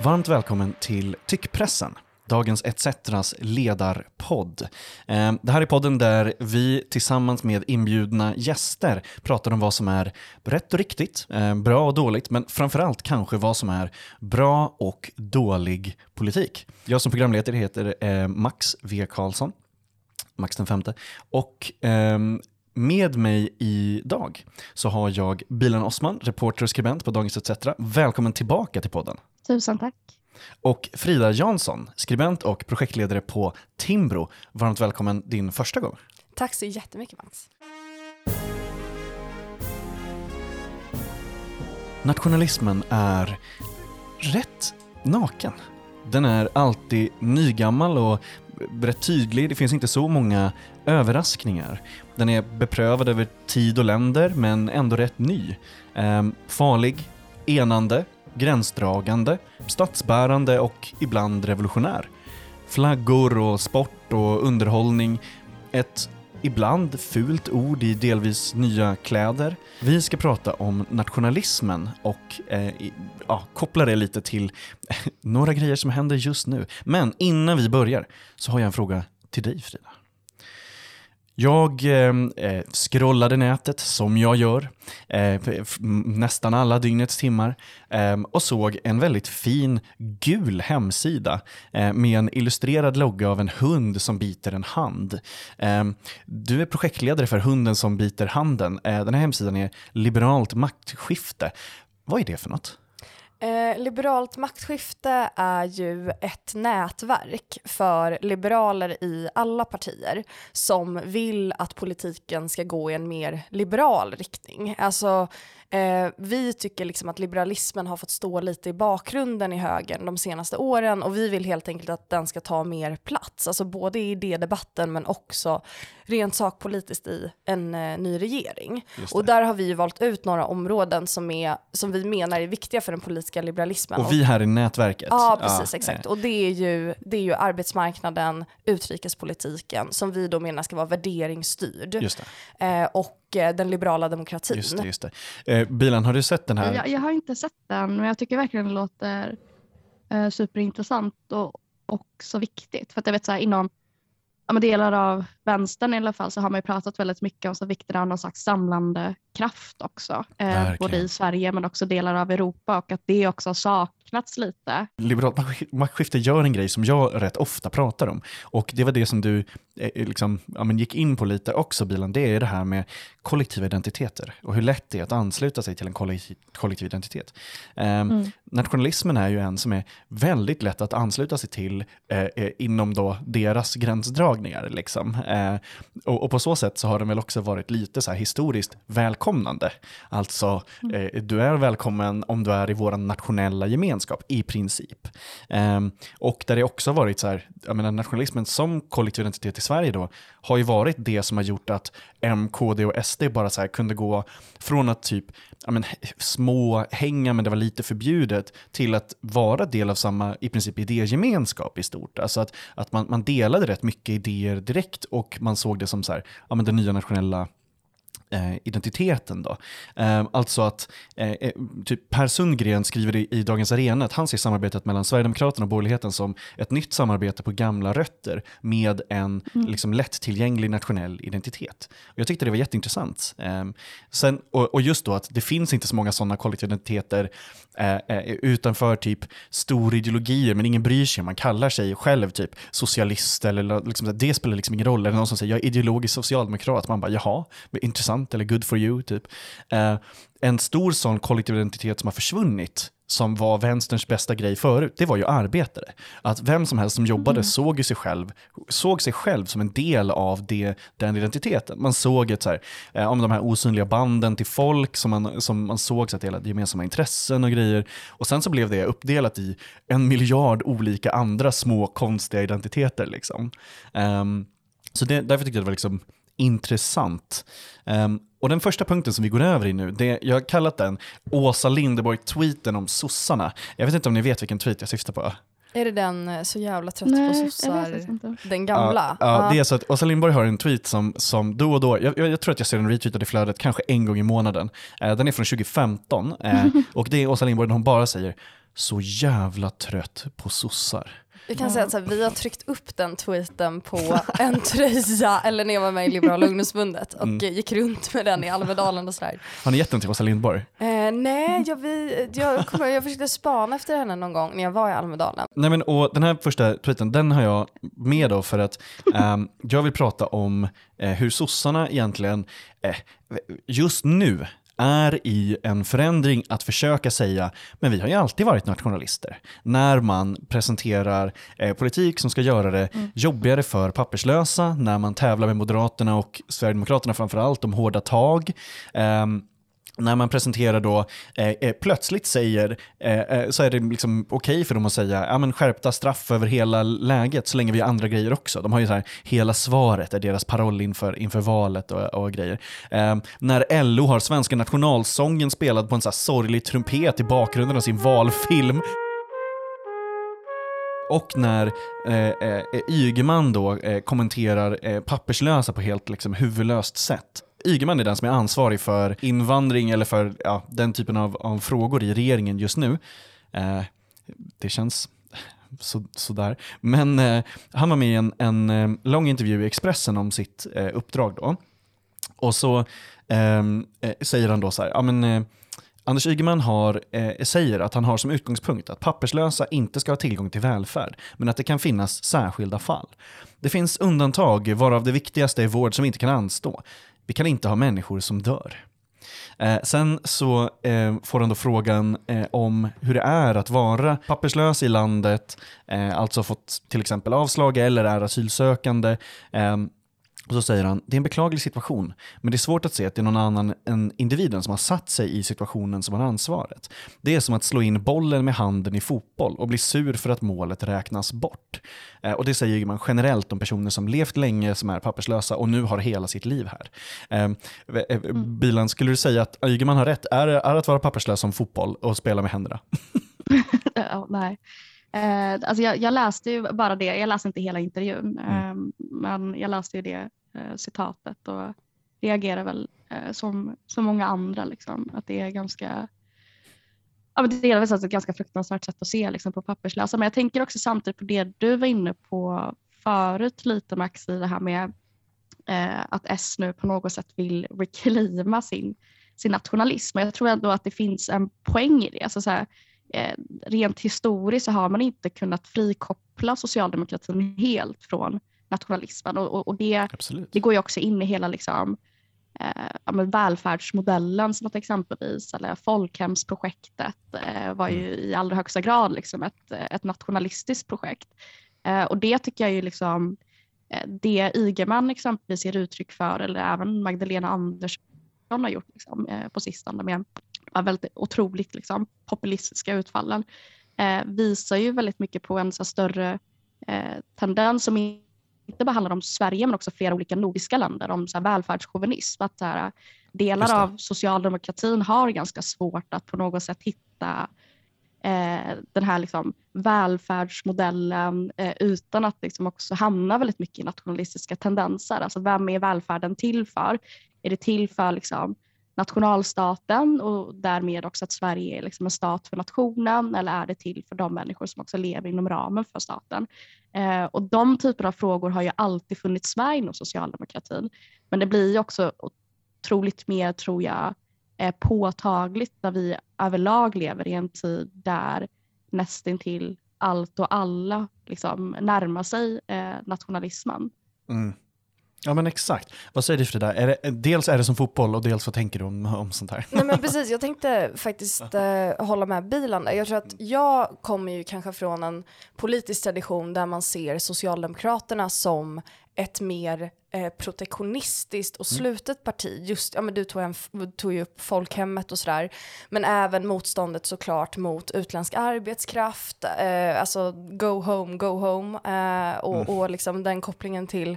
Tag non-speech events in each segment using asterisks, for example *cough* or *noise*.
Varmt välkommen till Tyckpressen, Dagens ETCetras ledarpodd. Eh, det här är podden där vi tillsammans med inbjudna gäster pratar om vad som är rätt och riktigt, eh, bra och dåligt, men framförallt kanske vad som är bra och dålig politik. Jag som programledare heter eh, Max V. Karlsson, Max den femte. Och ehm, med mig idag så har jag Bilan Osman, reporter och skribent på Dagens ETC. Välkommen tillbaka till podden. Tusen tack. Och Frida Jansson, skribent och projektledare på Timbro. Varmt välkommen din första gång. Tack så jättemycket Max. Nationalismen är rätt naken. Den är alltid nygammal och rätt tydlig. Det finns inte så många överraskningar. Den är beprövad över tid och länder, men ändå rätt ny. Ehm, farlig, enande, gränsdragande, statsbärande och ibland revolutionär. Flaggor och sport och underhållning. Ett ibland fult ord i delvis nya kläder. Vi ska prata om nationalismen och eh, ja, koppla det lite till eh, några grejer som händer just nu. Men innan vi börjar så har jag en fråga till dig Frida. Jag ehm, eh, scrollade nätet som jag gör eh, nästan alla dygnets timmar eh, och såg en väldigt fin gul hemsida eh, med en illustrerad logga av en hund som biter en hand. Eh, du är projektledare för Hunden som biter handen. Eh, den här hemsidan är Liberalt maktskifte. Vad är det för något? Eh, liberalt maktskifte är ju ett nätverk för liberaler i alla partier som vill att politiken ska gå i en mer liberal riktning. Alltså, eh, vi tycker liksom att liberalismen har fått stå lite i bakgrunden i högern de senaste åren och vi vill helt enkelt att den ska ta mer plats, alltså både i idédebatten men också rent sakpolitiskt i en eh, ny regering. Och där har vi valt ut några områden som, är, som vi menar är viktiga för den politiska liberalismen. Och vi här i nätverket. Ja, precis, exakt. eh, Och det är, ju, det är ju arbetsmarknaden, utrikespolitiken, som vi då menar ska vara värderingsstyrd. Eh, och den liberala demokratin. Just det, just det. Eh, Bilan, har du sett den här? Jag, jag har inte sett den, men jag tycker verkligen det låter eh, superintressant och, och så viktigt. För att jag vet så här, inom ja, men delar av vänstern i alla fall så har man ju pratat väldigt mycket om så vikten av någon slags samlande kraft också. Eh, både i Sverige men också delar av Europa och att det också har saknats lite. Liberalt maktsk- maktskifte gör en grej som jag rätt ofta pratar om. Och det var det som du eh, liksom, ja, gick in på lite också, Bilan. Det är det här med kollektiva identiteter och hur lätt det är att ansluta sig till en kollektiv, kollektiv identitet. Ehm, Nationalismen är ju en som är väldigt lätt att ansluta sig till eh, eh, inom då deras gränsdragningar. Liksom. Eh, och, och på så sätt så har den väl också varit lite så här historiskt välkomnande. Alltså, eh, du är välkommen om du är i vår nationella gemenskap, i princip. Um, och där det också har varit så här, jag menar nationalismen som kollektiv identitet i Sverige då, har ju varit det som har gjort att M, KD och SD bara så här kunde gå från att typ ja, men, små hänga men det var lite förbjudet till att vara del av samma i princip idégemenskap i stort. Alltså att, att man, man delade rätt mycket idéer direkt och man såg det som så här, ja, men den nya nationella eh, identiteten. Då. Eh, alltså att eh, eh, typ Per Sundgren skriver i, i Dagens Arena att han ser samarbetet mellan Sverigedemokraterna och borgerligheten som ett nytt samarbete på gamla rötter med en liksom, lättillgänglig nationell identitet. Och jag tyckte det var jätteintressant. Eh, sen, och, och just då att det finns inte så många sådana kollektiva identiteter eh, eh, utanför typ storideologier, men ingen bryr sig. Man kallar sig själv typ socialist eller liksom, det spelar liksom ingen roll. Eller någon som säger jag är ideologisk socialdemokrat. Man bara jaha, intressant eller good for you typ. Eh, en stor sån kollektiv identitet som har försvunnit som var vänsterns bästa grej förut, det var ju arbetare. Att vem som helst som jobbade såg ju sig själv, såg sig själv som en del av det, den identiteten. Man såg ett så här, eh, om de här osynliga banden till folk som man, som man såg så att delade gemensamma intressen och grejer. Och sen så blev det uppdelat i en miljard olika andra små konstiga identiteter. Liksom. Ehm, så det, därför tyckte jag det var liksom intressant. Ehm, och den första punkten som vi går över i nu, det, jag har kallat den Åsa Linderborg-tweeten om sossarna. Jag vet inte om ni vet vilken tweet jag syftar på. Är det den eh, så jävla trött Nej, på sossar, den gamla? Ja, ja, det är så att Åsa Lindborg har en tweet som, som då och då, jag, jag jag tror att jag ser den retweetad i flödet kanske en gång i månaden. Eh, den är från 2015 eh, *laughs* och det är Åsa Lindborg när hon bara säger så jävla trött på sossar. Jag kan säga att så här, vi har tryckt upp den tweeten på *laughs* en tröja, eller när jag var med i Liberala *laughs* ungdomsförbundet och Mm. gick runt med den i Almedalen och sådär. Har ni gett den till Åsa Lindborg? Eh, nej, jag, vi, jag, kommer, jag försökte spana efter henne någon gång när jag var i Almedalen. Nej men och den här första tweeten, den har jag med då för att ehm, jag vill prata om eh, hur sossarna egentligen eh, just nu är i en förändring att försöka säga, men vi har ju alltid varit nationalister. När man presenterar eh, politik som ska göra det jobbigare för papperslösa, när man tävlar med Moderaterna och Sverigedemokraterna framförallt om hårda tag. Ehm, när man presenterar då, eh, eh, plötsligt säger, eh, eh, så är det liksom okej för dem att säga, ja men skärpta straff över hela läget så länge vi har andra grejer också. De har ju så här, hela svaret är deras paroll inför, inför valet och, och grejer. Eh, när LO har svenska nationalsången spelad på en så här sorglig trumpet i bakgrunden av sin valfilm. Och när eh, eh, Ygeman då eh, kommenterar eh, papperslösa på helt liksom, huvudlöst sätt. Ygeman är den som är ansvarig för invandring eller för ja, den typen av, av frågor i regeringen just nu. Eh, det känns så, sådär. Men eh, han var med i en, en eh, lång intervju i Expressen om sitt eh, uppdrag då. Och så ehm, eh, säger han då så här, ja men eh, Anders Ygeman har, eh, säger att han har som utgångspunkt att papperslösa inte ska ha tillgång till välfärd, men att det kan finnas särskilda fall. Det finns undantag, varav det viktigaste är vård som inte kan anstå. Vi kan inte ha människor som dör. Eh, sen så eh, får han då frågan eh, om hur det är att vara papperslös i landet, eh, alltså fått till exempel avslag eller är asylsökande. Eh, och så säger han, det är en beklaglig situation, men det är svårt att se att det är någon annan än individen som har satt sig i situationen som har ansvaret. Det är som att slå in bollen med handen i fotboll och bli sur för att målet räknas bort. Eh, och det säger man generellt om personer som levt länge, som är papperslösa och nu har hela sitt liv här. Eh, eh, Bilan, skulle du säga att Ygeman har rätt? Är, är att vara papperslös som fotboll och spela med händerna? *laughs* *laughs* Ja, nej. Eh, alltså jag, jag läste ju bara det, jag läste inte hela intervjun, eh, men jag läste ju det Eh, citatet och reagerar väl eh, som så många andra, liksom, att det är ganska Ja, men det är väl alltså ett ganska fruktansvärt sätt att se liksom, på papperslösa. Men jag tänker också samtidigt på det du var inne på förut lite Max, i det här med eh, att S nu på något sätt vill reclaima sin, sin nationalism. Och jag tror ändå att det finns en poäng i det. Alltså, så här, eh, rent historiskt så har man inte kunnat frikoppla socialdemokratin helt från nationalismen. Och, och, och det, Absolut. det går ju också in i hela liksom, eh, ja, välfärdsmodellen som ett exempelvis, eller folkhemsprojektet eh, var ju i allra högsta grad liksom ett, ett nationalistiskt projekt. Eh, och det tycker jag ju liksom, eh, det Ygeman exempelvis ger uttryck för, eller även Magdalena Andersson har gjort liksom, eh, på sistone med de väldigt otroligt liksom, populistiska utfallen, eh, visar ju väldigt mycket på en så större eh, tendens som inte bara handlar om Sverige men också flera olika nordiska länder om så här, välfärdschauvinism. Att så här, delar av socialdemokratin har ganska svårt att på något sätt hitta eh, den här liksom, välfärdsmodellen eh, utan att liksom också hamna väldigt mycket i nationalistiska tendenser. Alltså vem är välfärden till för? Är det till för liksom, nationalstaten och därmed också att Sverige är liksom en stat för nationen eller är det till för de människor som också lever inom ramen för staten? Eh, och de typer av frågor har ju alltid funnits med inom socialdemokratin. Men det blir ju också otroligt mer, tror jag, eh, påtagligt när vi överlag lever i en tid där nästintill allt och alla liksom närmar sig eh, nationalismen. Mm. Ja men exakt. Vad säger du Frida? Är det, dels är det som fotboll och dels vad tänker du om, om sånt här? Nej men precis, jag *laughs* tänkte faktiskt eh, hålla med bilen där. Jag tror att jag kommer ju kanske från en politisk tradition där man ser Socialdemokraterna som ett mer eh, protektionistiskt och slutet parti. Just, ja men du tog, en, tog ju upp folkhemmet och sådär. Men även motståndet såklart mot utländsk arbetskraft, eh, alltså go home, go home. Eh, och, och liksom den kopplingen till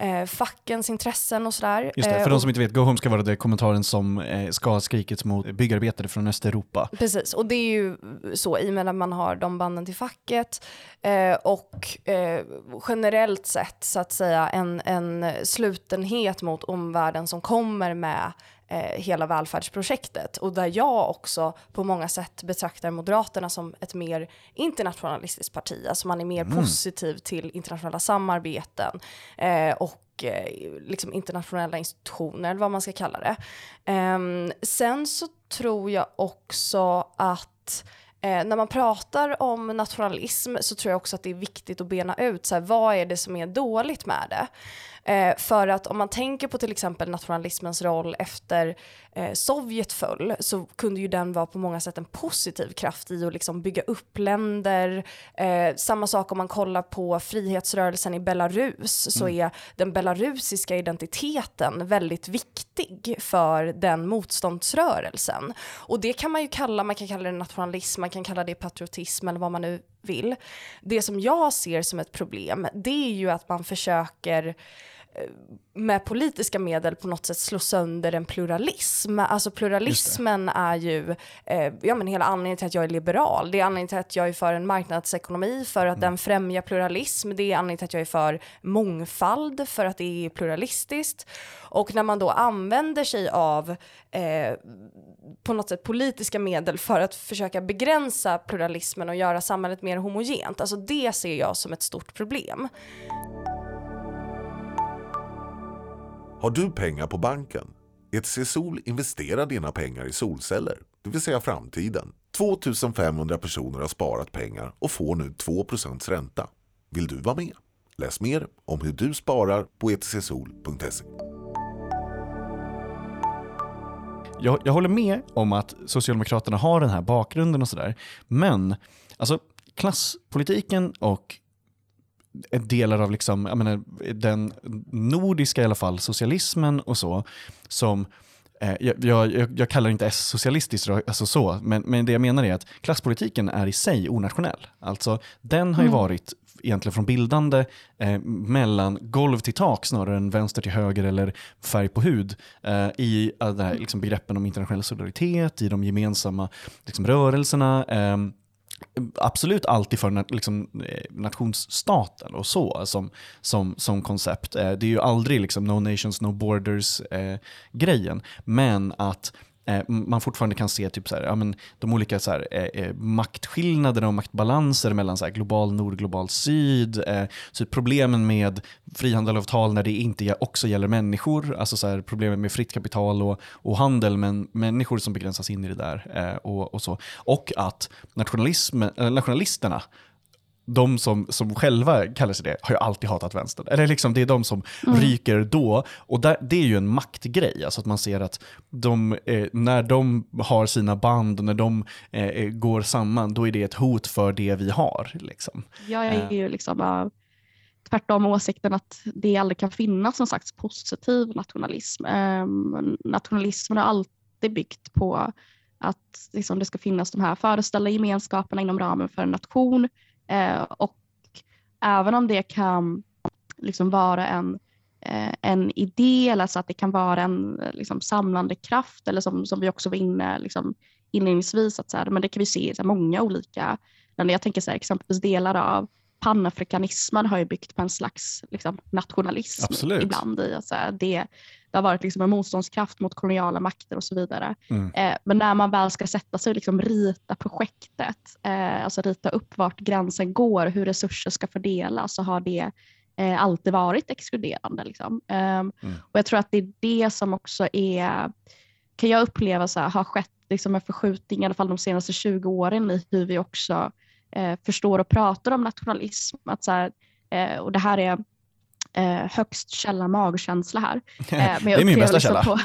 eh, fackens intressen och sådär. Just det, Eh, för de och- som inte vet, Go Home ska vara det kommentaren som eh, ska ha skrikits mot byggarbetare från Östeuropa. Precis, och det är ju så i och med att man har de banden till facket eh, och eh, generellt sett så att säga en, en slutenhet mot omvärlden som kommer med eh, hela välfärdsprojektet och där jag också på många sätt betraktar Moderaterna som ett mer internationalistiskt parti, alltså man är mer mm. positiv till internationella samarbeten eh, och eh, liksom internationella institutioner, eller vad man ska kalla det. Um, sen så tror jag också att Eh, när man pratar om nationalism så tror jag också att det är viktigt att bena ut så här, vad är det som är dåligt med det. Eh, för att om man tänker på till exempel nationalismens roll efter eh, Sovjet föll så kunde ju den vara på många sätt en positiv kraft i att liksom bygga upp länder. Eh, samma sak om man kollar på frihetsrörelsen i Belarus så mm. är den belarusiska identiteten väldigt viktig för den motståndsrörelsen. Och det kan man ju kalla, man kan kalla det nationalism, man kan kalla det patriotism eller vad man nu vill. Det som jag ser som ett problem, det är ju att man försöker med politiska medel på något sätt slå sönder en pluralism. Alltså pluralismen är ju eh, ja, men hela anledningen till att jag är liberal. Det är anledningen till att jag är för en marknadsekonomi, för att mm. den främjar pluralism. Det är anledningen till att jag är för mångfald, för att det är pluralistiskt. Och när man då använder sig av eh, på något sätt politiska medel för att försöka begränsa pluralismen och göra samhället mer homogent, alltså det ser jag som ett stort problem. Har du pengar på banken? ETC Sol investerar dina pengar i solceller, det vill säga framtiden. 2500 personer har sparat pengar och får nu 2% ränta. Vill du vara med? Läs mer om hur du sparar på etcsol.se. Jag, jag håller med om att Socialdemokraterna har den här bakgrunden och sådär. Men alltså, klasspolitiken och delar av liksom, menar, den nordiska i alla fall, socialismen och så, som eh, jag, jag, jag, kallar det inte S-socialistiskt, alltså så, men, men det jag menar är att klasspolitiken är i sig onationell. Alltså, den har ju mm. varit egentligen från bildande eh, mellan golv till tak snarare än vänster till höger eller färg på hud eh, i uh, här, liksom begreppen om internationell solidaritet, i de gemensamma liksom, rörelserna. Eh, absolut alltid för liksom, eh, nationsstaten och så som, som, som koncept. Eh, det är ju aldrig liksom no nations, no borders eh, grejen. Men att Eh, man fortfarande kan se typ så här, ja, men de olika så här, eh, eh, maktskillnaderna och maktbalanser mellan så här, global nord, global syd. Eh, så problemen med frihandelavtal när det inte också gäller människor, alltså så här, problemen med fritt kapital och, och handel, men människor som begränsas in i det där. Eh, och, och, så. och att nationalism, eh, nationalisterna de som, som själva kallar sig det har ju alltid hatat vänstern. Eller liksom, det är de som mm. ryker då. Och där, det är ju en maktgrej, alltså att man ser att de, eh, när de har sina band och när de eh, eh går samman, då är det ett hot för det vi har. Liksom. Jag är eh. ju liksom uh, tvärtom åsikten att det aldrig kan finnas någon slags positiv nationalism. Um, nationalismen har alltid byggt på att liksom, det ska finnas de här föreställda gemenskaperna inom ramen för en nation och även om det kan liksom vara en, eh, en idé eller så att det kan vara en liksom, samlande kraft eller som, som vi också var inne liksom, inledningsvis, att så här, men det kan vi se i många olika länder. Jag tänker så här, exempelvis delar av panafrikanismen har ju byggt på en slags liksom, nationalism Absolut. ibland. I, alltså, det, det har varit liksom en motståndskraft mot koloniala makter och så vidare. Mm. Eh, men när man väl ska sätta sig och liksom rita projektet, eh, alltså rita upp vart gränsen går, hur resurser ska fördelas, så har det eh, alltid varit exkluderande. Liksom. Ehm, mm. Och Jag tror att det är det som också är, kan jag uppleva så här, har skett liksom en förskjutning, i alla fall de senaste 20 åren, i hur vi också förstår och pratar om nationalism. Att så här, och det här är eh, högst källa magkänsla här. *laughs* Eh, det är min bästa liksom källa. På,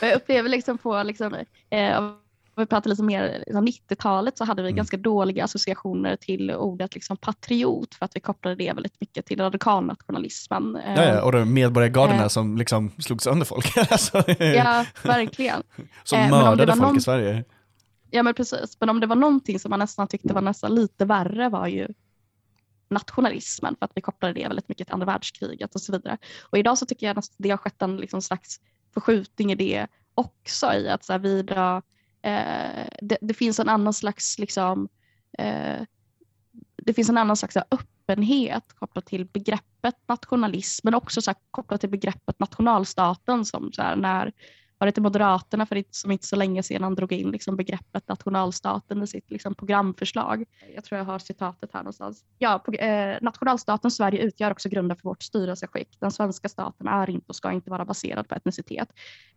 *laughs* *laughs* jag upplever liksom på, liksom, eh, om vi pratar lite mer liksom 90-talet så hade vi mm. ganska dåliga associationer till ordet liksom patriot för att vi kopplade det väldigt mycket till radikalnationalismen. Ja, ja, och medborgargarderna eh, som liksom slog sönder folk. alltså, ja, verkligen. Som eh, mördade folk någon... i Sverige. Ja men precis, men om det var någonting som man nästan tyckte var nästan lite värre var ju nationalismen för att vi kopplade det väldigt mycket till andra världskriget och så vidare. Och idag så tycker jag att det har skett en liksom slags förskjutning i det också i att så här, vi idag, eh, det, det, finns en annan slags liksom, eh, det finns en annan slags öppenhet kopplat till begreppet nationalism, men också så här, kopplat till begreppet nationalstaten som så här, när var det till Moderaterna för inte, som inte så länge sedan drog in liksom begreppet nationalstaten i sitt liksom programförslag. Jag tror jag har citatet här någonstans. Ja, på, eh, nationalstaten Sverige utgör också grunden för vårt styrelseskick. Den svenska staten är inte och ska inte vara baserad på etnicitet.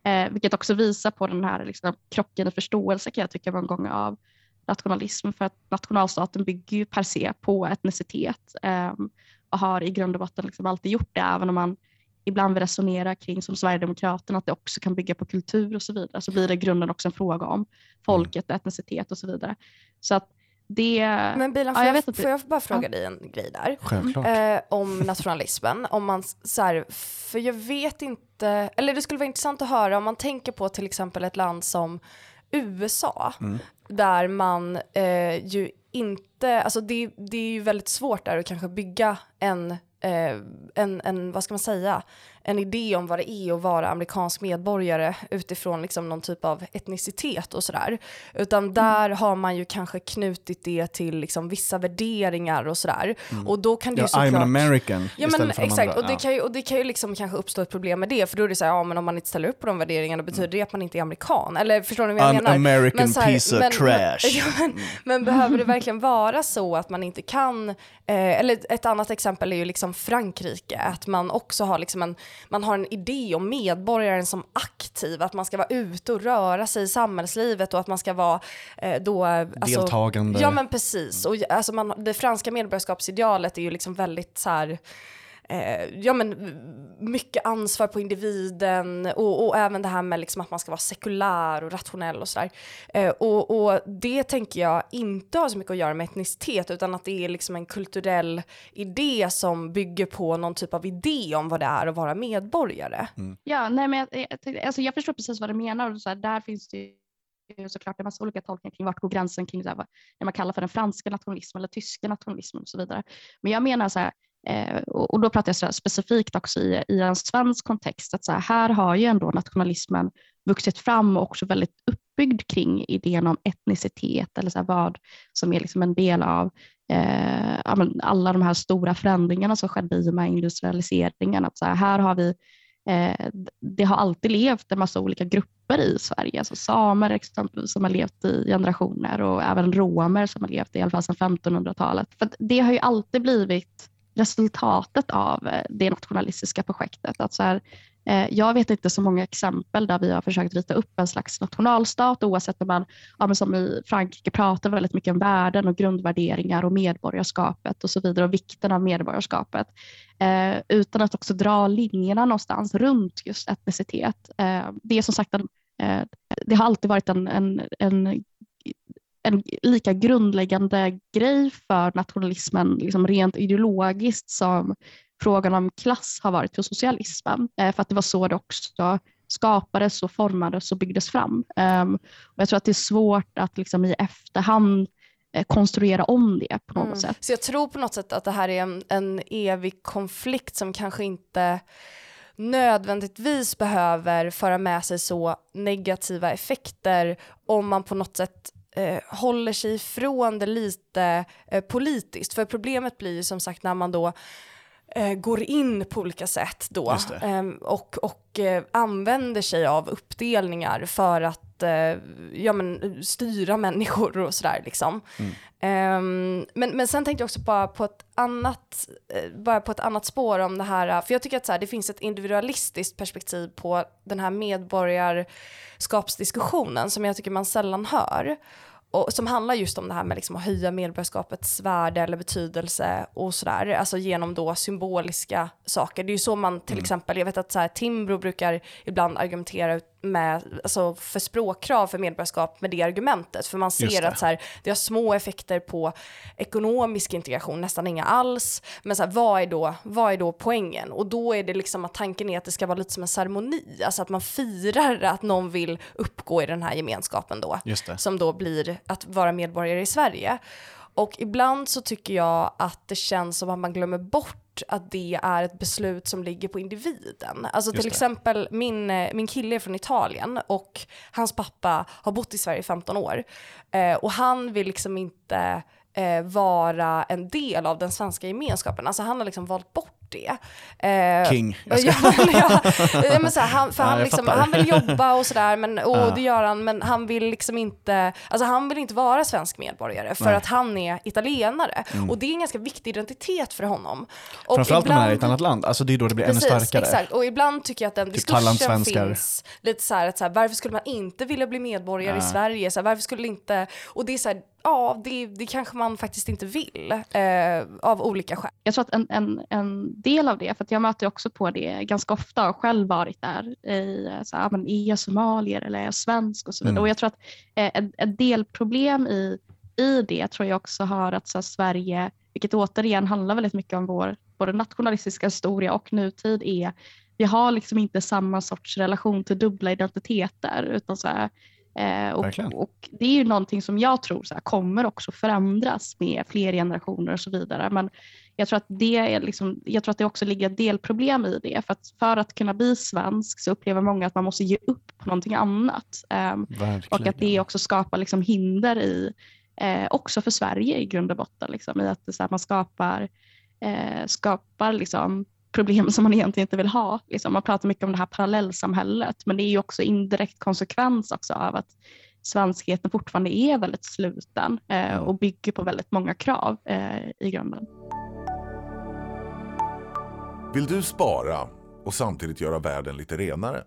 Eh, vilket också visar på den här liksom, krocken i förståelse kan jag tycka många gånger av nationalism för att nationalstaten bygger ju per se på etnicitet eh, och har i grund och botten liksom alltid gjort det även om man ibland vill resonera kring som Sverigedemokraterna att det också kan bygga på kultur och så vidare så blir det i grunden också en fråga om folket, etnicitet och så vidare. Så att det... Men Bilan, får, ja, jag, jag får jag bara fråga ja. dig en grej där? Eh, om nationalismen. om man, så här, för jag vet inte, eller det skulle vara intressant att höra om man tänker på till exempel ett land som USA, mm. där man eh, ju inte, alltså det, det är ju väldigt svårt där att kanske bygga en Eh, en, en, vad ska man säga, en idé om vad det är att vara amerikansk medborgare utifrån liksom någon typ av etnicitet och sådär. Utan mm. där har man ju kanske knutit det till liksom vissa värderingar och sådär. Mm. Och då kan det ja, ju såklart... I'm an American ja, men, exakt. Och det, kan ju, och det kan ju liksom kanske uppstå ett problem med det, för då är det så här, ja men om man inte ställer upp på de värderingarna betyder mm. det att man inte är amerikan? Eller förstår ni vad jag An menar? American men, här, piece of men, trash. Men, *laughs* ja, men, men, behöver det verkligen vara så att man inte kan, eh, eller ett annat exempel är ju liksom Frankrike, att man också har liksom en, man har en idé om medborgaren som aktiv, att man ska vara ute och röra sig i samhällslivet och att man ska vara eh, då... Alltså, Deltagande. Ja men precis. Och, alltså, man, det franska medborgarskapsidealet är ju liksom väldigt så här eh, ja, men, mycket ansvar på individen och, och även det här med liksom att man ska vara sekulär och rationell och sådär. Eh, och, och det tänker jag inte har så mycket att göra med etnicitet utan att det är liksom en kulturell idé som bygger på någon typ av idé om vad det är att vara medborgare. Mm. Ja, nej, men jag, jag, alltså jag förstår precis vad du menar och så här, där finns det ju såklart en massa olika tolkningar kring vart går gränsen kring så här, vad man kallar för den franska nationalismen eller tyska nationalismen och så vidare. Men jag menar så här, Eh, och då pratar jag så specifikt också i, i en svensk kontext, att så här, här har ju ändå nationalismen vuxit fram och också väldigt uppbyggd kring idén om etnicitet eller så här, vad som är liksom en del av eh, alla de här stora förändringarna som skedde i och med industrialiseringen. Att så här, här har vi eh, det har alltid levt en massa olika grupper i Sverige, alltså samer exempelvis som har levt i generationer och även romer som har levt i alla fall sedan 1500-talet. För det har ju alltid blivit resultatet av eh, det nationalistiska projektet. Att så här, eh, jag vet inte så många exempel där vi har försökt rita upp en slags nationalstat oavsett om man, ja, som i Frankrike, pratar väldigt mycket om värden och grundvärderingar och medborgarskapet och så vidare och vikten av medborgarskapet. Eh, utan att också dra linjerna någonstans runt just etnicitet. Eh, det är som sagt en, eh, det har alltid varit en, en, en en lika grundläggande grej för nationalismen liksom rent ideologiskt som frågan om klass har varit för socialismen. Eh, för att det var så det också skapades och formades och byggdes fram. Um, och jag tror att det är svårt att liksom i efterhand eh, konstruera om det på något mm. sätt. Så jag tror på något sätt att det här är en, en evig konflikt som kanske inte nödvändigtvis behöver föra med sig så negativa effekter om man på något sätt eh, håller sig ifrån det lite eh, politiskt. För problemet blir ju som sagt när man då eh, går in på olika sätt då ehm, och, och eh, använder sig av uppdelningar för att eh, ja, men, styra människor och sådär liksom. Mm. Um, men, men sen tänkte jag också bara på ett annat, eh, bara på ett annat spår om det här, för jag tycker att så här, det finns ett individualistiskt perspektiv på den här medborgarskapsdiskussionen som jag tycker man sällan hör och som handlar just om det här med liksom att höja medborgarskapets värde eller betydelse och sådär, alltså genom då symboliska saker. Det är ju så man till mm. exempel, jag vet att så här, Timbro brukar ibland argumentera med, alltså för språkkrav för medborgarskap med det argumentet. För man ser att så här, det har små effekter på ekonomisk integration, nästan inga alls. Men så här, vad, är då, vad är då poängen? Och då är det liksom att tanken är att det ska vara lite som en ceremoni, alltså att man firar att någon vill uppgå i den här gemenskapen då. Som då blir att vara medborgare i Sverige. Och ibland så tycker jag att det känns som att man glömmer bort att det är ett beslut som ligger på individen. Alltså till exempel min, eh, min kille är från Italien och hans pappa har bott i Sverige i 15 år. Eh, och han vill liksom inte eh, vara en del av den svenska gemenskapen. Alltså han har liksom valt bort det. Eh, King. Ja, *laughs* ja, ja, men så här, han, för Ja, han, jag liksom, han vill jobba och sådär, men, och Ja. det gör han, men han vill liksom inte, alltså han vill inte vara svensk medborgare för Nej. Mm. att han är italienare. Och det är en ganska viktig identitet för honom. Och Framförallt om man är i ett ibland- annat land. Alltså det är då det blir ännu Precis, starkare. exakt. Och ibland tycker jag att den Typ diskursen finns lite så här att så här, varför skulle man inte vilja bli medborgare i. Sverige? Så här, varför skulle inte, och det är så här, ja det, det kanske man faktiskt inte vill eh, av olika skäl. Jag tror att en, en, en del av det, för att jag möter också på det ganska ofta och själv varit där i eh, så här, men är jag somalier eller är jag svensk och så vidare. Mm. Och jag tror att eh, ett, ett delproblem i, i det tror jag också har att så här, Sverige, vilket återigen handlar väldigt mycket om vår både nationalistiska historia och nutid, är vi har liksom inte samma sorts relation till dubbla identiteter. Utan så här, eh, och, och det är ju någonting som jag tror så här, kommer också förändras med fler generationer och så vidare. Men jag tror att det, är liksom, jag tror att det också ligger ett delproblem i det. För att, för att kunna bli svensk så upplever många att man måste ge upp på någonting annat. Verkligen. och att det också skapar liksom hinder i, eh, också för Sverige i grund och botten. Liksom, I att det, så här, man skapar, eh, skapar liksom, problem som man egentligen inte vill ha. Liksom, man pratar mycket om det här parallellsamhället, men det är ju också indirekt konsekvens också av att svenskheten fortfarande är väldigt sluten eh, och bygger på väldigt många krav eh, i grunden. Vill du spara och samtidigt göra världen lite renare?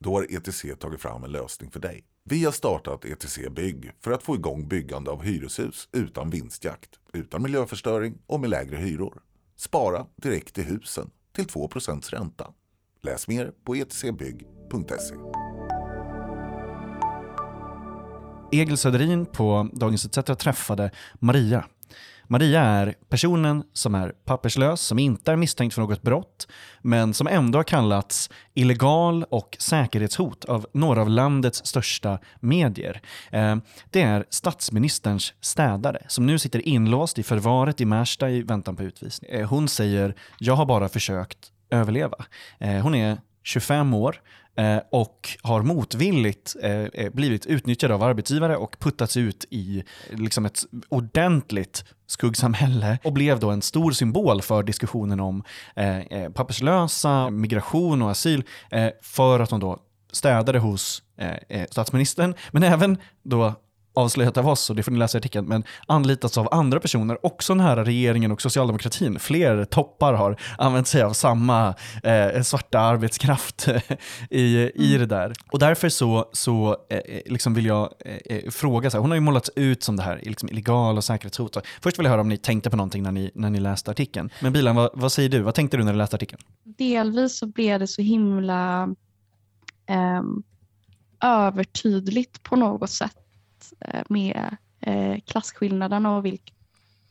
Då har ETC tagit fram en lösning för dig. Vi har startat ETC Bygg för att få igång byggande av hyreshus utan vinstjakt, utan miljöförstöring och med lägre hyror. Spara direkt i husen till 2 ränta. Läs mer på etcbygg.se. Egil Söderin på Dagens ETC träffade Maria. Maria är personen som är papperslös, som inte är misstänkt för något brott, men som ändå har kallats illegal och säkerhetshot av några av landets största medier. Eh, det är statsministerns städare som nu sitter inlåst i förvaret i Märsta i väntan på utvisning. Eh, hon säger “Jag har bara försökt överleva”. Eh, hon är 25 år eh, och har motvilligt eh, eh, blivit utnyttjad av arbetsgivare och puttats ut i liksom ett ordentligt skuggsamhälle och blev då en stor symbol för diskussionen om papperslösa, migration och asyl för att hon då städade hos statsministern, men även då avslöjat av oss, och det får ni läsa i artikeln, men anlitats av andra personer, också nära regeringen och socialdemokratin. Fler toppar har använt sig av samma eh, svarta arbetskraft i, i det där. Och därför så, så eh, liksom vill jag eh, eh, fråga, så här, hon har ju målats ut som det här liksom illegal och säkerhetshot. Först vill jag höra om ni tänkte på någonting när ni, när ni läste artikeln. Men Bilan, vad, vad säger du? Vad tänkte du när du läste artikeln? delvis så blev det så himla ehm, övertydligt på något sätt eh, med eh, klasskillnaderna och vilka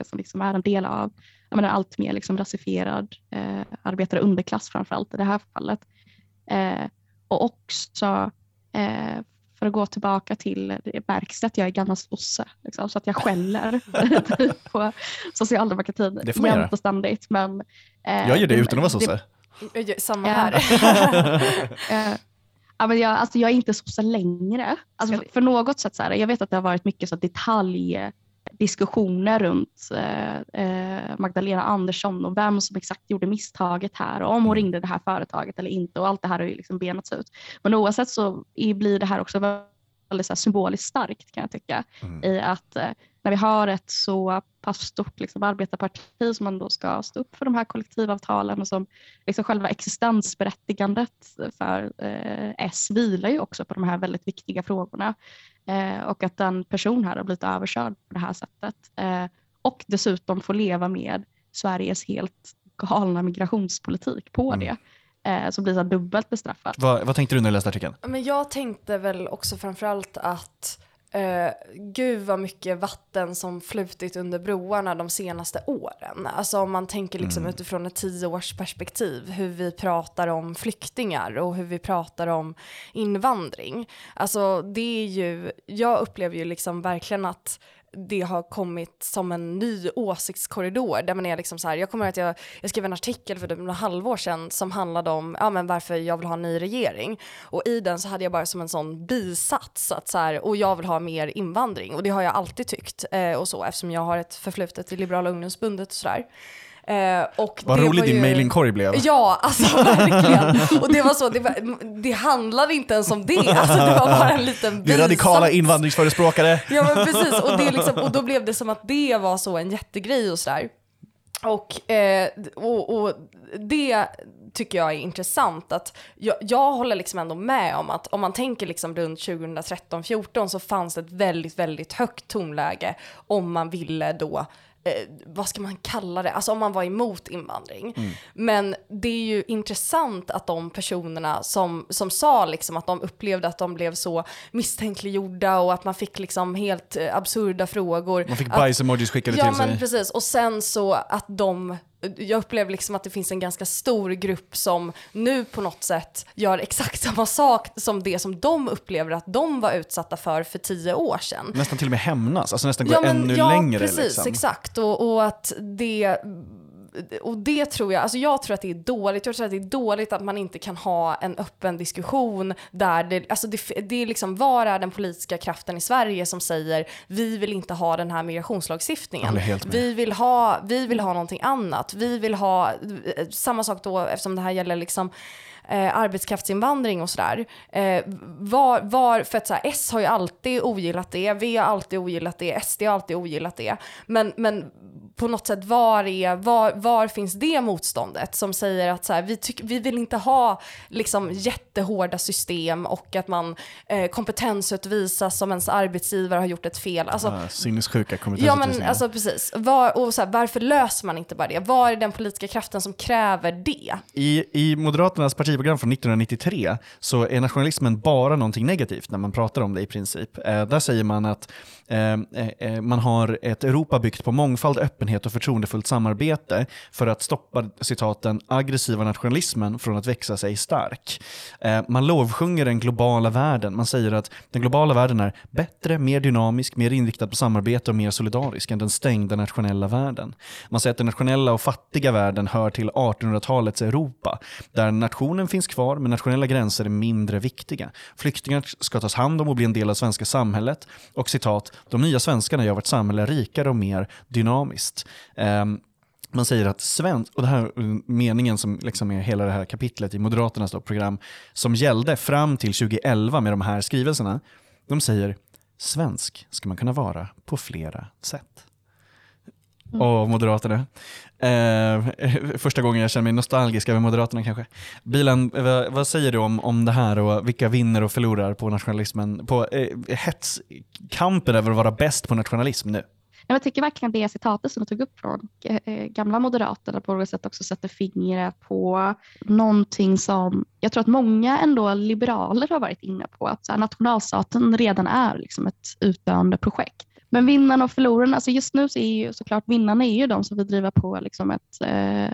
som liksom är en del av menar, allt mer liksom rasifierad eh, arbetare underklass framförallt i det här fallet. Eh, och också eh, för att gå tillbaka till, märks att jag är gammal sosse, liksom, så att jag skäller *laughs* på socialdemokratin Det får jämt och ständigt. Men, eh, Jag gör det utan att vara sosse. Samma här. *laughs* *laughs* Ja, men jag, alltså jag är inte sosse längre. Alltså för, för något sätt, så här, jag vet att det har varit mycket så detaljdiskussioner runt eh, eh, Magdalena Andersson och vem som exakt gjorde misstaget här och om hon ringde det här företaget eller inte och allt det här har ju liksom benats ut. Men oavsett så blir det här också väldigt så symboliskt starkt kan jag tycka Mm. i att eh, när vi har ett så pass stort liksom, arbetarparti som ändå ska stå upp för de här kollektivavtalen och som liksom själva existensberättigandet för eh, S vilar ju också på de här väldigt viktiga frågorna. Eh, och att en person här har blivit överkörd på det här sättet. Eh, och dessutom får leva med Sveriges helt galna migrationspolitik på Mm. det. Eh, så blir det dubbelt bestraffat. Vad, vad tänkte du när du läste artikeln? Men jag tänkte väl också framförallt att eh, gud vad mycket vatten som flutit under broarna de senaste åren. Alltså om man tänker liksom Mm. utifrån ett tioårsperspektiv hur vi pratar om flyktingar och hur vi pratar om invandring. Alltså det är ju, jag upplever ju liksom verkligen att det har kommit som en ny åsiktskorridor där man är liksom så här, jag kommer ihåg att jag, jag skrev en artikel för typ några halvår sedan som handlade om ja, men varför jag vill ha en ny regering och i den så hade jag bara som en sån bisats att så här, och jag vill ha mer invandring och det har jag alltid tyckt eh, och så eftersom jag har ett förflutet i Liberala ungdomsbundet och sådär. Eh, och Vad det rolig var din ju- mailingkorg blev. Ja, alltså *laughs* verkligen. Och det var så, det, var, det handlade inte ens om det. Alltså, det var bara en liten *laughs* Vi är radikala bisats. invandringsförespråkare. *laughs* Ja men precis, och, det liksom, och då blev det som att det var så en jättegrej och sådär. Och, eh, och, och det tycker jag är intressant att jag, jag håller liksom ändå med om att om man tänker liksom runt 2013-14 så fanns det ett väldigt, väldigt högt tonläge om man ville då eh, vad ska man kalla det, alltså om man var emot invandring. Men det är ju intressant att de personerna som, som sa liksom att de upplevde att de blev så misstänkliggjorda och att man fick liksom helt eh, absurda frågor. Man fick bajs-emojis skickade Ja till men sig. precis, och sen så att de jag upplever liksom att det finns en ganska stor grupp som nu på något sätt gör exakt *laughs* samma sak som det som de upplever att de var utsatta för för tio år sedan. Nästan till och med hämnas, alltså nästan gå ännu ja, längre. precis, liksom. exakt. Och, och att det och det tror jag, alltså jag tror att det är dåligt. Jag tror att det är dåligt att man inte kan ha en öppen diskussion där det, alltså det, det är liksom, var är den politiska kraften i Sverige som säger vi vill inte ha den här migrationslagstiftningen. Vi vill, ha, vi vill ha någonting annat. Vi vill ha, eh, samma sak då eftersom det här gäller liksom eh, arbetskraftsinvandring och sådär. Eh, var, var, för att så här, S har ju alltid ogillat det, V har alltid ogillat det, SD har alltid ogillat det. Men, men på något sätt, var, är, var, var finns det motståndet som säger att så här, vi, tyck, vi vill inte ha liksom, jättehårda system och att man eh, kompetensutvisas som ens arbetsgivare har gjort ett fel. Alltså, Ja, sinnessjuka Ja kompetensutvisningar. men alltså precis. Var, och så här, varför löser man inte bara det? Var är den politiska kraften som kräver det? I, I Moderaternas partiprogram från 1993 så är nationalismen bara någonting negativt när man pratar om det i princip. Eh, där säger man att Ehm, eh, eh, man har ett Europa byggt på mångfald, öppenhet och förtroendefullt samarbete för att stoppa citat, den aggressiva nationalismen från att växa sig stark. Ehm, man lovsjunger den globala världen. Man säger att den globala världen är bättre, mer dynamisk, mer inriktad på samarbete och mer solidarisk än den stängda nationella världen. Man säger att den nationella och fattiga världen hör till 1800-talets Europa, där nationen finns kvar men nationella gränser är mindre viktiga. Flyktingar ska tas hand om och bli en del av svenska samhället och citat, de nya svenskarna gör vårt samhälle rikare och mer dynamiskt. Ehm, man säger att svensk, och det här är meningen som liksom är hela det här kapitlet i Moderaternas då, program, som gällde fram till 2011 med de här skrivelserna, de säger svensk ska man kunna vara på flera sätt. Och Moderaterna. Eh, *laughs* första gången jag känner mig nostalgisk över Moderaterna kanske. Bilen, vad, vad säger du om, om det här och vilka vinner och förlorar på nationalismen, på eh, hetskampen över att vara bäst på nationalism nu? Ja, Jag tycker verkligen det citatet som du tog upp från eh, gamla Moderaterna på något sätt också sätter fingret på någonting som jag tror att många ändå liberaler har varit inne på, att nationalstaten redan är liksom ett utdöende projekt. Men vinnarna och förlorarna, alltså just nu så är ju såklart vinnarna är ju de som vill driva på liksom ett, eh,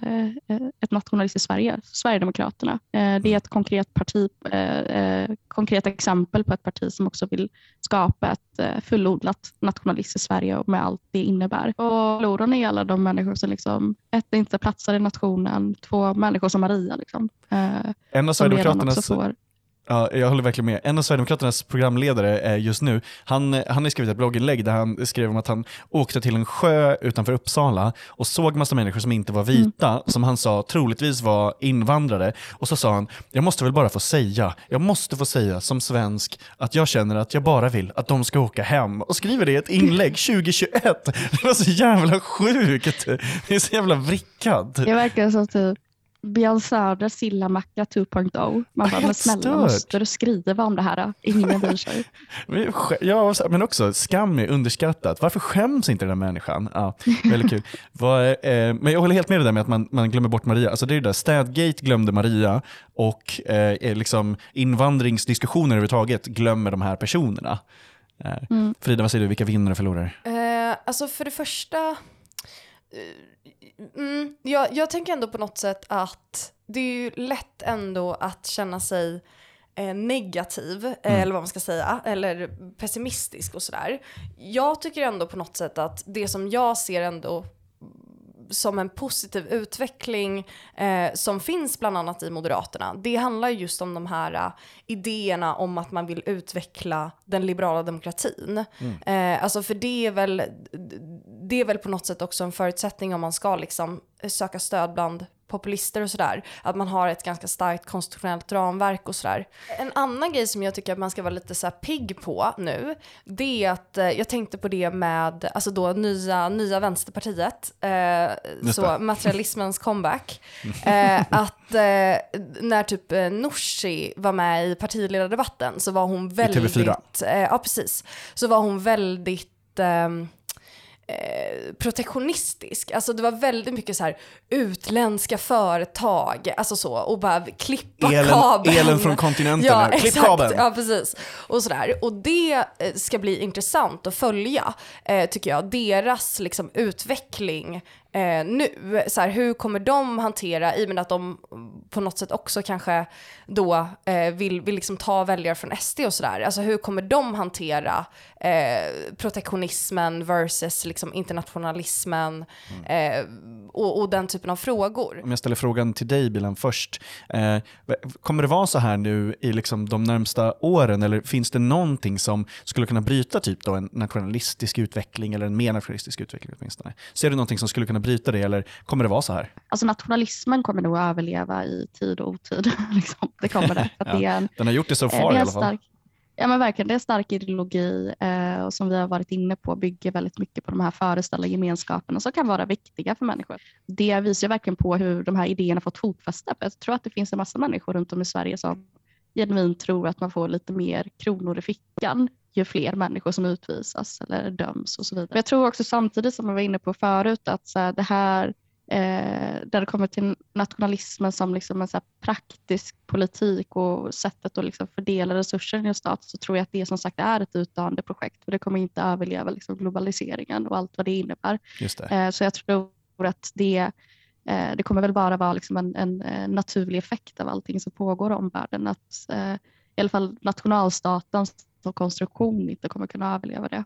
ett nationalistiskt Sverige, Sverigedemokraterna. Eh, det är ett konkret parti, eh, eh, konkret exempel på ett parti som också vill skapa ett eh, fullodlat nationalistiskt Sverige och med allt det innebär. Och förlorarna är alla de människor som liksom, ett, inte platsar i nationen, två människor som Maria, liksom, eh, En av Sverigedemokraternas får Ja, jag håller verkligen med. En av Sverigedemokraternas programledare eh, just nu, han, han har skrivit ett blogginlägg där han skrev om att han åkte till en sjö utanför Uppsala och såg massa människor som inte var vita, som han sa troligtvis var invandrare. Och så sa han, jag måste väl bara få säga, jag måste få säga som svensk att jag känner att jag bara vill att de ska åka hem. Och skriver det i ett inlägg *laughs* 2021. Det var så jävla sjukt. Det är så jävla vrickat. Jag verkar som typ Björn Söders sillamacka 2.0. Man bara, men snälla stört. måste du skriva om det här? Ingen bryr sig. *laughs* Ja, men också skam är underskattat. Varför skäms inte den här människan? Ja, väldigt kul. *laughs* Vad, eh, men jag håller helt med dig där med att man, man glömmer bort Maria. Alltså det är det där, Städgate glömde Maria och eh, liksom invandringsdiskussioner överhuvudtaget glömmer de här personerna. Eh, Mm. Frida, vad säger du? Vilka vinner och förlorar? Eh, alltså för det första, mm, jag, jag tänker ändå på något sätt att det är ju lätt ändå att känna sig eh, negativ, eh, eller vad man ska säga, eller pessimistisk och sådär. Jag tycker ändå på något sätt att det som jag ser ändå som en positiv utveckling eh, som finns bland annat i Moderaterna. Det handlar just om de här uh, idéerna om att man vill utveckla den liberala demokratin. Mm. Eh, alltså för det är, väl, det är väl på något sätt också en förutsättning om man ska liksom söka stöd bland populister och sådär. Att man har ett ganska starkt konstitutionellt ramverk och sådär. En annan grej som jag tycker att man ska vara lite så pigg på nu, det är att eh, jag tänkte på det med, alltså då nya, nya Vänsterpartiet, eh, så *laughs* materialismens comeback. Eh, att eh, när typ eh, Nooshi var med i partiledardebatten så var hon väldigt... I TV4? Eh, ja, precis. Så var hon väldigt ehm, Eh, protektionistisk. Alltså det var väldigt mycket så här utländska företag, alltså så, och bara klippa elen, kabeln. Elen från kontinenten, ja, klipp kabeln. Ja, precis. Och sådär. Och det eh, ska bli intressant att följa, eh, tycker jag. Deras liksom utveckling eh, nu. Så här, hur kommer de hantera, i och med att de på något sätt också kanske då eh, vill, vill liksom ta väljare från SD och sådär. Alltså hur kommer de hantera eh, protektionismen versus liksom internationalismen mm. eh, och, och, den typen av frågor. Om jag ställer frågan till dig Bilan först. Eh, kommer det vara så här nu i liksom de närmsta åren eller finns det någonting som skulle kunna bryta typ då en nationalistisk utveckling eller en mer nationalistisk utveckling åtminstone? Ser du någonting som skulle kunna bryta det eller kommer det vara så här? Alltså nationalismen kommer nog att överleva i tid och otid. *laughs* liksom. Det kommer det. *laughs* ja, det en, den har gjort det så far i alla fall. Stark, ja men verkligen, det är en stark ideologi eh, och som vi har varit inne på bygger väldigt mycket på de här föreställda gemenskaperna som kan vara viktiga för människor. Det visar verkligen på hur de här idéerna fått fotfäste. Jag tror att det finns en massa människor runt om i Sverige som genuint tror att man får lite mer kronor i fickan ju fler människor som utvisas eller döms och så vidare. Jag tror också samtidigt som jag var inne på förut att så här, det här eh, där det kommer till nationalismen som liksom en så praktisk politik och sättet att liksom fördela resurser i en stat så tror jag att det som sagt är ett utdöende projekt för det kommer inte överleva liksom globaliseringen och allt vad det innebär. Det. Eh, så jag tror att det eh, det kommer väl bara vara liksom en, en, en, naturlig effekt av allting som pågår i omvärlden. Att eh, i alla fall nationalstaten som konstruktion inte kommer kunna överleva det.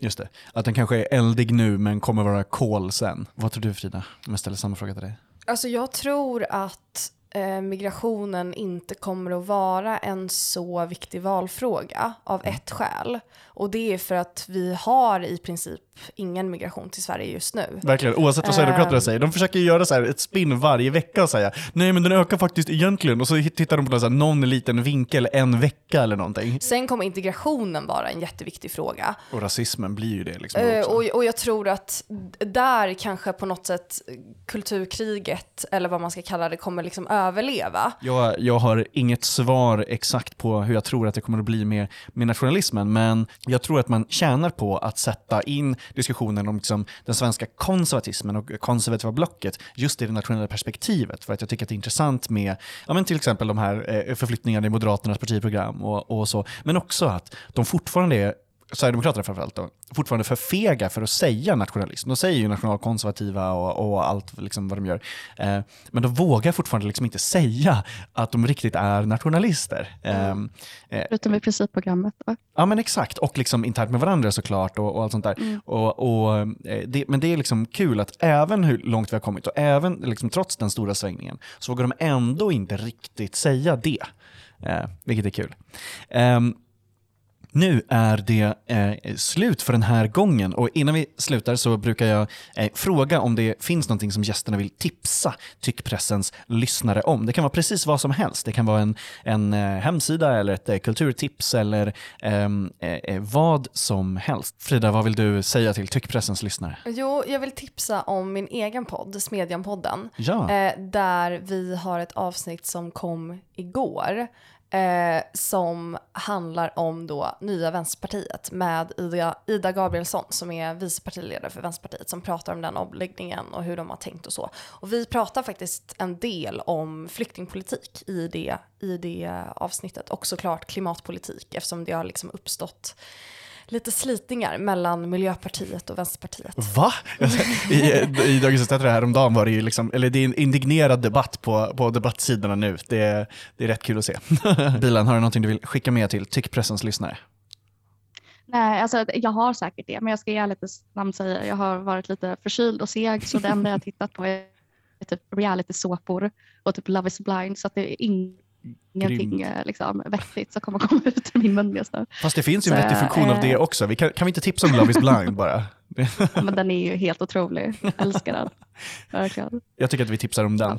Just det, att den kanske är eldig nu men kommer vara kol sen. Vad tror du Frida? Om jag ställer samma fråga till dig. Alltså jag tror att eh, migrationen inte kommer att vara en så viktig valfråga av mm. ett skäl. Och det är för att vi har i princip ingen migration till Sverige just nu. Verkligen, oavsett vad Sverigedemokraterna uh, säger. De försöker göra så ett spinn varje vecka och säga nej men den ökar faktiskt egentligen och så tittar de på någon, så här, någon liten vinkel en vecka eller någonting. Sen kommer integrationen vara en jätteviktig fråga. Och rasismen blir ju det. Liksom uh, och, och jag tror att där kanske på något sätt kulturkriget, eller vad man ska kalla det, kommer liksom överleva. Jag, jag har inget svar exakt på hur jag tror att det kommer att bli med, med nationalismen, men jag tror att man tjänar på att sätta in diskussionen om liksom den svenska konservatismen och konservativa blocket just i det nationella perspektivet. För att jag tycker att det är intressant med ja, men till exempel de här eh, förflyttningarna i Moderaternas partiprogram och, och så. Men också att de fortfarande är Sverigedemokraterna framförallt då, fortfarande för fega för att säga nationalism. De säger ju nationalkonservativa och, och allt liksom vad de gör. Eh, men de vågar fortfarande liksom inte säga att de riktigt är nationalister. Mm. Eh, Utom i principprogrammet. Va? Ja men exakt, och liksom internt med varandra såklart och, och allt sånt där. Mm. Och, och eh, det, men det är liksom kul att även hur långt vi har kommit och även liksom, trots den stora svängningen så vågar de ändå inte riktigt säga det. Eh, vilket är kul. Um, nu är det eh, slut för den här gången och innan vi slutar så brukar jag eh, fråga om det finns någonting som gästerna vill tipsa Tyckpressens lyssnare om. Det kan vara precis vad som helst. Det kan vara en, en eh, hemsida eller ett eh, kulturtips eller ehm, eh, eh, vad som helst. Frida, vad vill du säga till Tyckpressens lyssnare? Jo, jag vill tipsa om min egen podd, Smedjan-podden, ja. där vi har ett avsnitt som kom igår eh, som handlar om då nya Vänsterpartiet med Ida, Ida Gabrielsson som är vice partiledare för Vänsterpartiet som pratar om den omläggningen och hur de har tänkt och så. Och vi pratar faktiskt en del om flyktingpolitik i det, i det avsnittet och såklart klimatpolitik eftersom det har liksom uppstått lite slitningar mellan Miljöpartiet och Vänsterpartiet. Va? I, i Dagens Nyheter häromdagen var det ju liksom, eller det är en indignerad debatt på, på debattsidorna nu. Det, det är rätt kul att se. *laughs* Bilan, har du någonting du vill skicka med till Tyckpressens lyssnare? Nej, alltså jag har säkert det, men jag ska ärligt namn säga, jag har varit lite förkyld och seg, så det enda jag har tittat på är typ reality-såpor och typ Love is blind, så att det är ingenting liksom, vettigt som kommer komma ut ur min mun just nu. Fast det finns ju en vettig funktion av det eh, också. Vi kan, kan vi inte tipsa om Love is blind bara? *laughs* Men den är ju helt otrolig, jag älskar den. *laughs* Verkligen. Jag tycker att vi tipsar om den.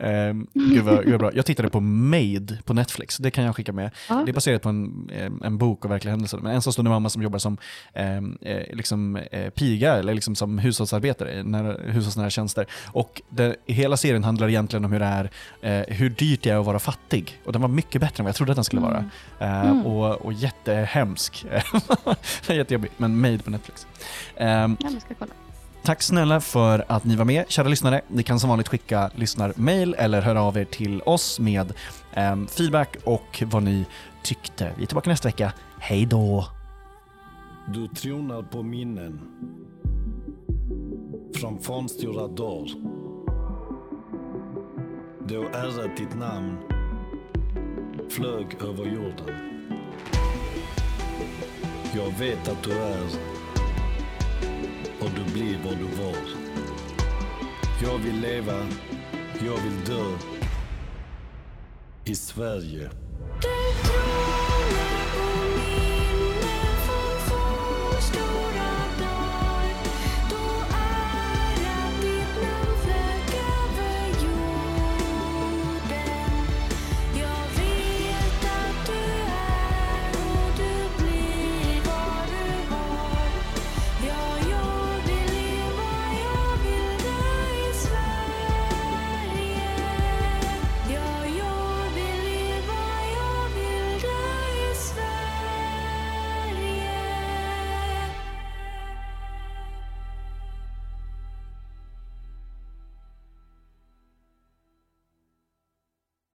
Um, gud, vad, gud vad bra. Jag tittade på Made på Netflix, det kan jag skicka med. Ja. Det är baserat på en, eh, en bok och verkliga händelser. Men en ensamstående mamma som jobbar som ehm, eh, liksom, eh, piga eller liksom som hushållsarbetare, nära, hushållsnära tjänster. Och det, hela serien handlar egentligen om hur det är, eh, hur dyrt det är att vara fattig. Och den var mycket bättre än vad jag trodde att den skulle vara. Eh, Mm. och, och jättehemsk. *laughs* Jättejobbig, men Made på Netflix. Ehm, Ja, men ska kolla. Tack snälla för att ni var med, kära lyssnare. Ni kan som vanligt skicka lyssnarmail eller höra av er till oss med ehm, feedback och vad ni tyckte. Vi är tillbaka nästa vecka. Hej då! Du tronar på minnen från fornstora dagar. Då ärret ditt namn flög över jorden. Jag vet att du är och du blir vad du var. Jag vill leva, jag vill dö i Sverige.